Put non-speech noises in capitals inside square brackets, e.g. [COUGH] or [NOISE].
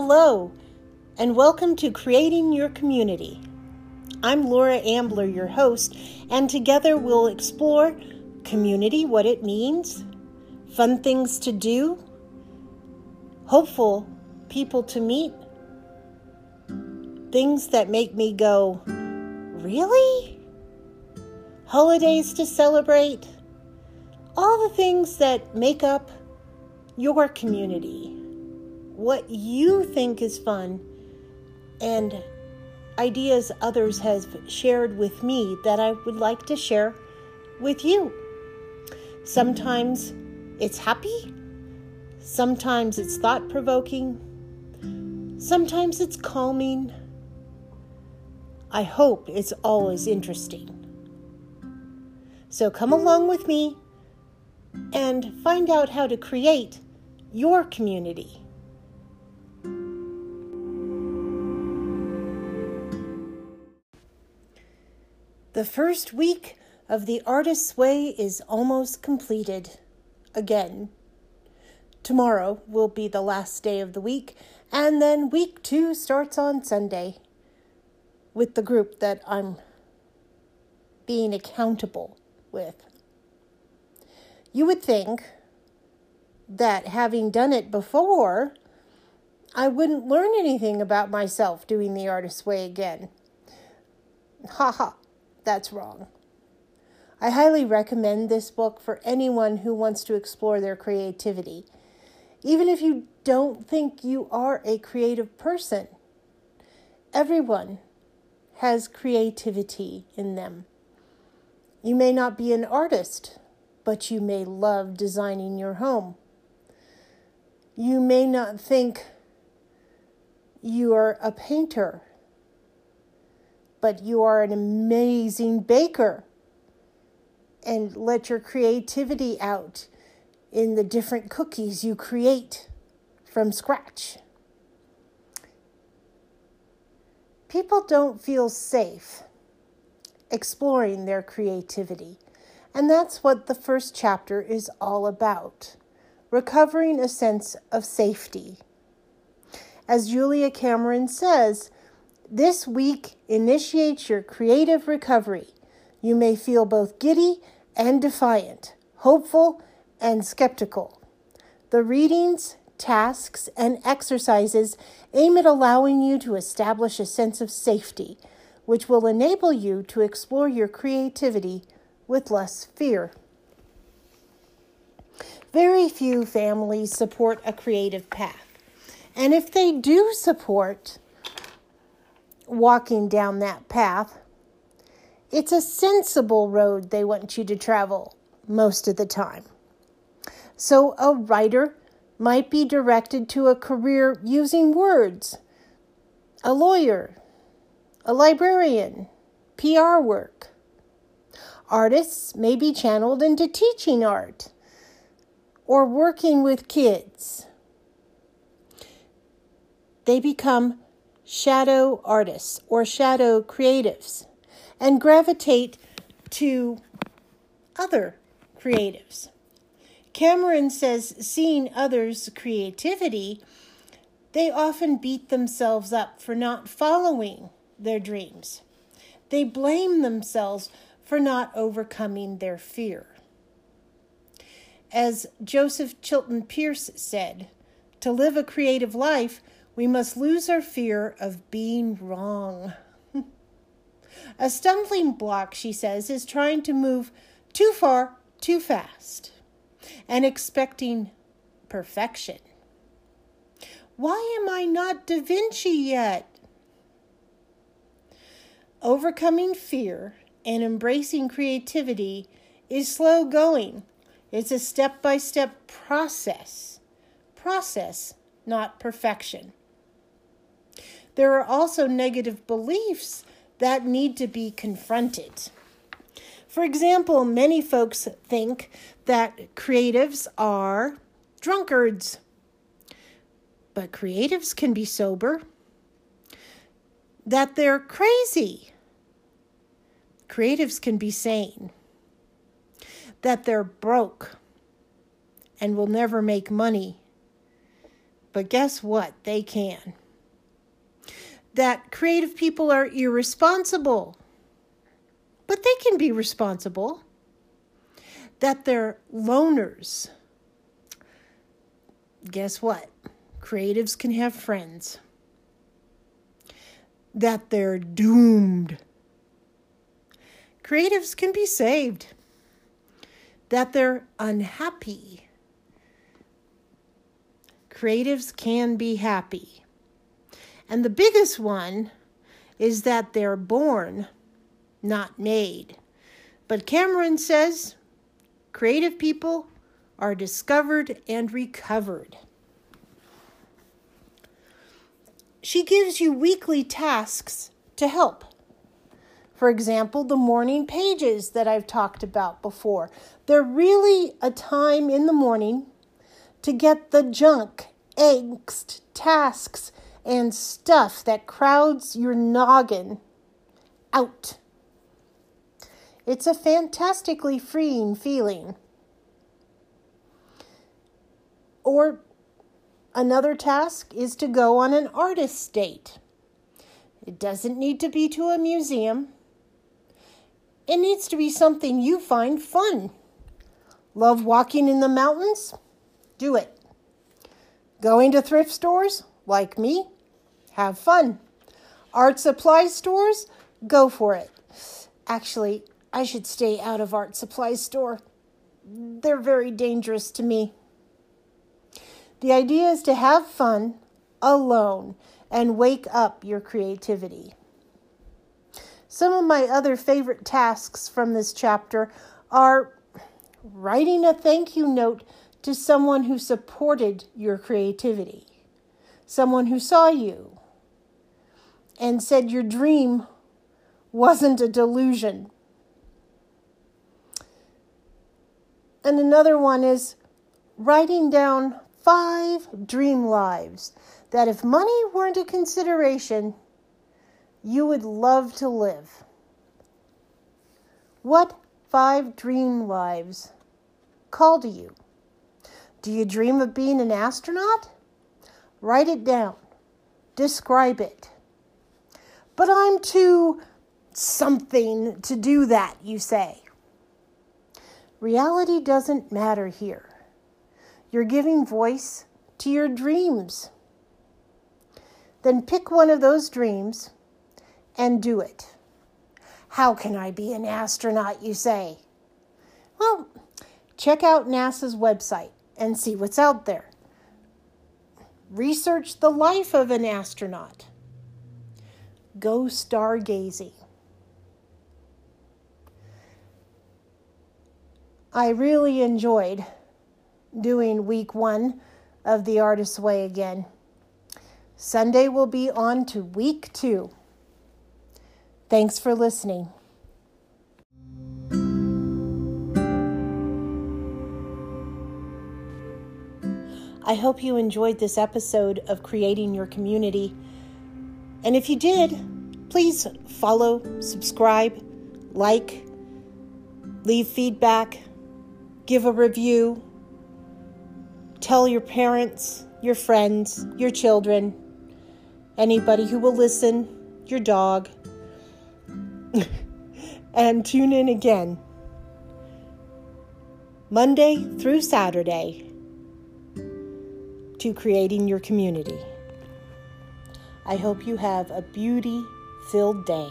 Hello, and welcome to Creating Your Community. I'm Laura Ambler, your host, and together we'll explore community, what it means, fun things to do, hopeful people to meet, things that make me go, Really? Holidays to celebrate, all the things that make up your community what you think is fun and ideas others have shared with me that I would like to share with you. Sometimes it's happy, sometimes it's thought provoking, sometimes it's calming. I hope it's always interesting. So come along with me and find out how to create your community. The first week of the Artist's Way is almost completed. Again. Tomorrow will be the last day of the week, and then week two starts on Sunday with the group that I'm being accountable with. You would think that having done it before, I wouldn't learn anything about myself doing the artist's way again. Ha ha that's wrong. I highly recommend this book for anyone who wants to explore their creativity. Even if you don't think you are a creative person, everyone has creativity in them. You may not be an artist, but you may love designing your home. You may not think you are a painter, but you are an amazing baker. And let your creativity out in the different cookies you create from scratch. People don't feel safe exploring their creativity. And that's what the first chapter is all about recovering a sense of safety. As Julia Cameron says, this week initiates your creative recovery. You may feel both giddy and defiant, hopeful and skeptical. The readings, tasks, and exercises aim at allowing you to establish a sense of safety, which will enable you to explore your creativity with less fear. Very few families support a creative path. And if they do support walking down that path. It's a sensible road they want you to travel most of the time. So, a writer might be directed to a career using words, a lawyer, a librarian, PR work. Artists may be channeled into teaching art or working with kids. They become shadow artists or shadow creatives and gravitate to other creatives. Cameron says, seeing others' creativity, they often beat themselves up for not following their dreams. They blame themselves for not overcoming their fear. As Joseph Chilton Pearce said, to live a creative life, we must lose our fear of being wrong. [LAUGHS] A stumbling block, she says, is trying to move too far too fast and expecting perfection. Why am I not Da Vinci yet? Overcoming fear and embracing creativity is slow going. It's a step by step process. Process, not perfection. There are also negative beliefs that need to be confronted. For example, many folks think that creatives are drunkards, but creatives can be sober, that they're crazy. Creatives can be sane, that they're broke and will never make money, but guess what? They can. That creative people are irresponsible, but they can be responsible. That they're loners. Guess what? Creatives can have friends. That they're doomed. Creatives can be saved. That they're unhappy creatives can be happy. And the biggest one is that they're born, not made. But Cameron says creative people are discovered and recovered. She gives you weekly tasks to help. For example, the morning pages that I've talked about before. They're really a time in the morning to get the junk, angst, tasks, and stuff that crowds your noggin out. It's a fantastically freeing feeling. Or another task is to go on an artist date. It doesn't need to be to a museum. It needs to be something you find fun. Love walking in the mountains? Do it. Going to thrift stores, like me, have fun. Art supply stores, go for it. Actually, I should stay out of art supply store. They're very dangerous to me. The idea is to have fun alone and wake up your creativity. Some of my other favorite tasks from this chapter are writing a thank you note to someone who supported your creativity, someone who saw you and said your dream wasn't a delusion. And another one is writing down five dream lives that if money weren't a consideration, you would love to live. What five dream lives call to you? Do you dream of being an astronaut? Write it down. Describe it. But I'm too something to do that, you say. Reality doesn't matter here. You're giving voice to your dreams. Then pick one of those dreams and do it. How can I be an astronaut, you say? Well, check out NASA's website and see what's out there. Research the life of an astronaut. Go stargazing. I really enjoyed doing week one of The Artist's Way again. Sunday will be on to week two. Thanks for listening. I hope you enjoyed this episode of Creating Your Community. And if you did, please follow, subscribe, like, leave feedback, give a review, tell your parents, your friends, your children, anybody who will listen, your dog, [LAUGHS] and tune in again. Monday through Saturday to creating your community. I hope you have a beauty filled day.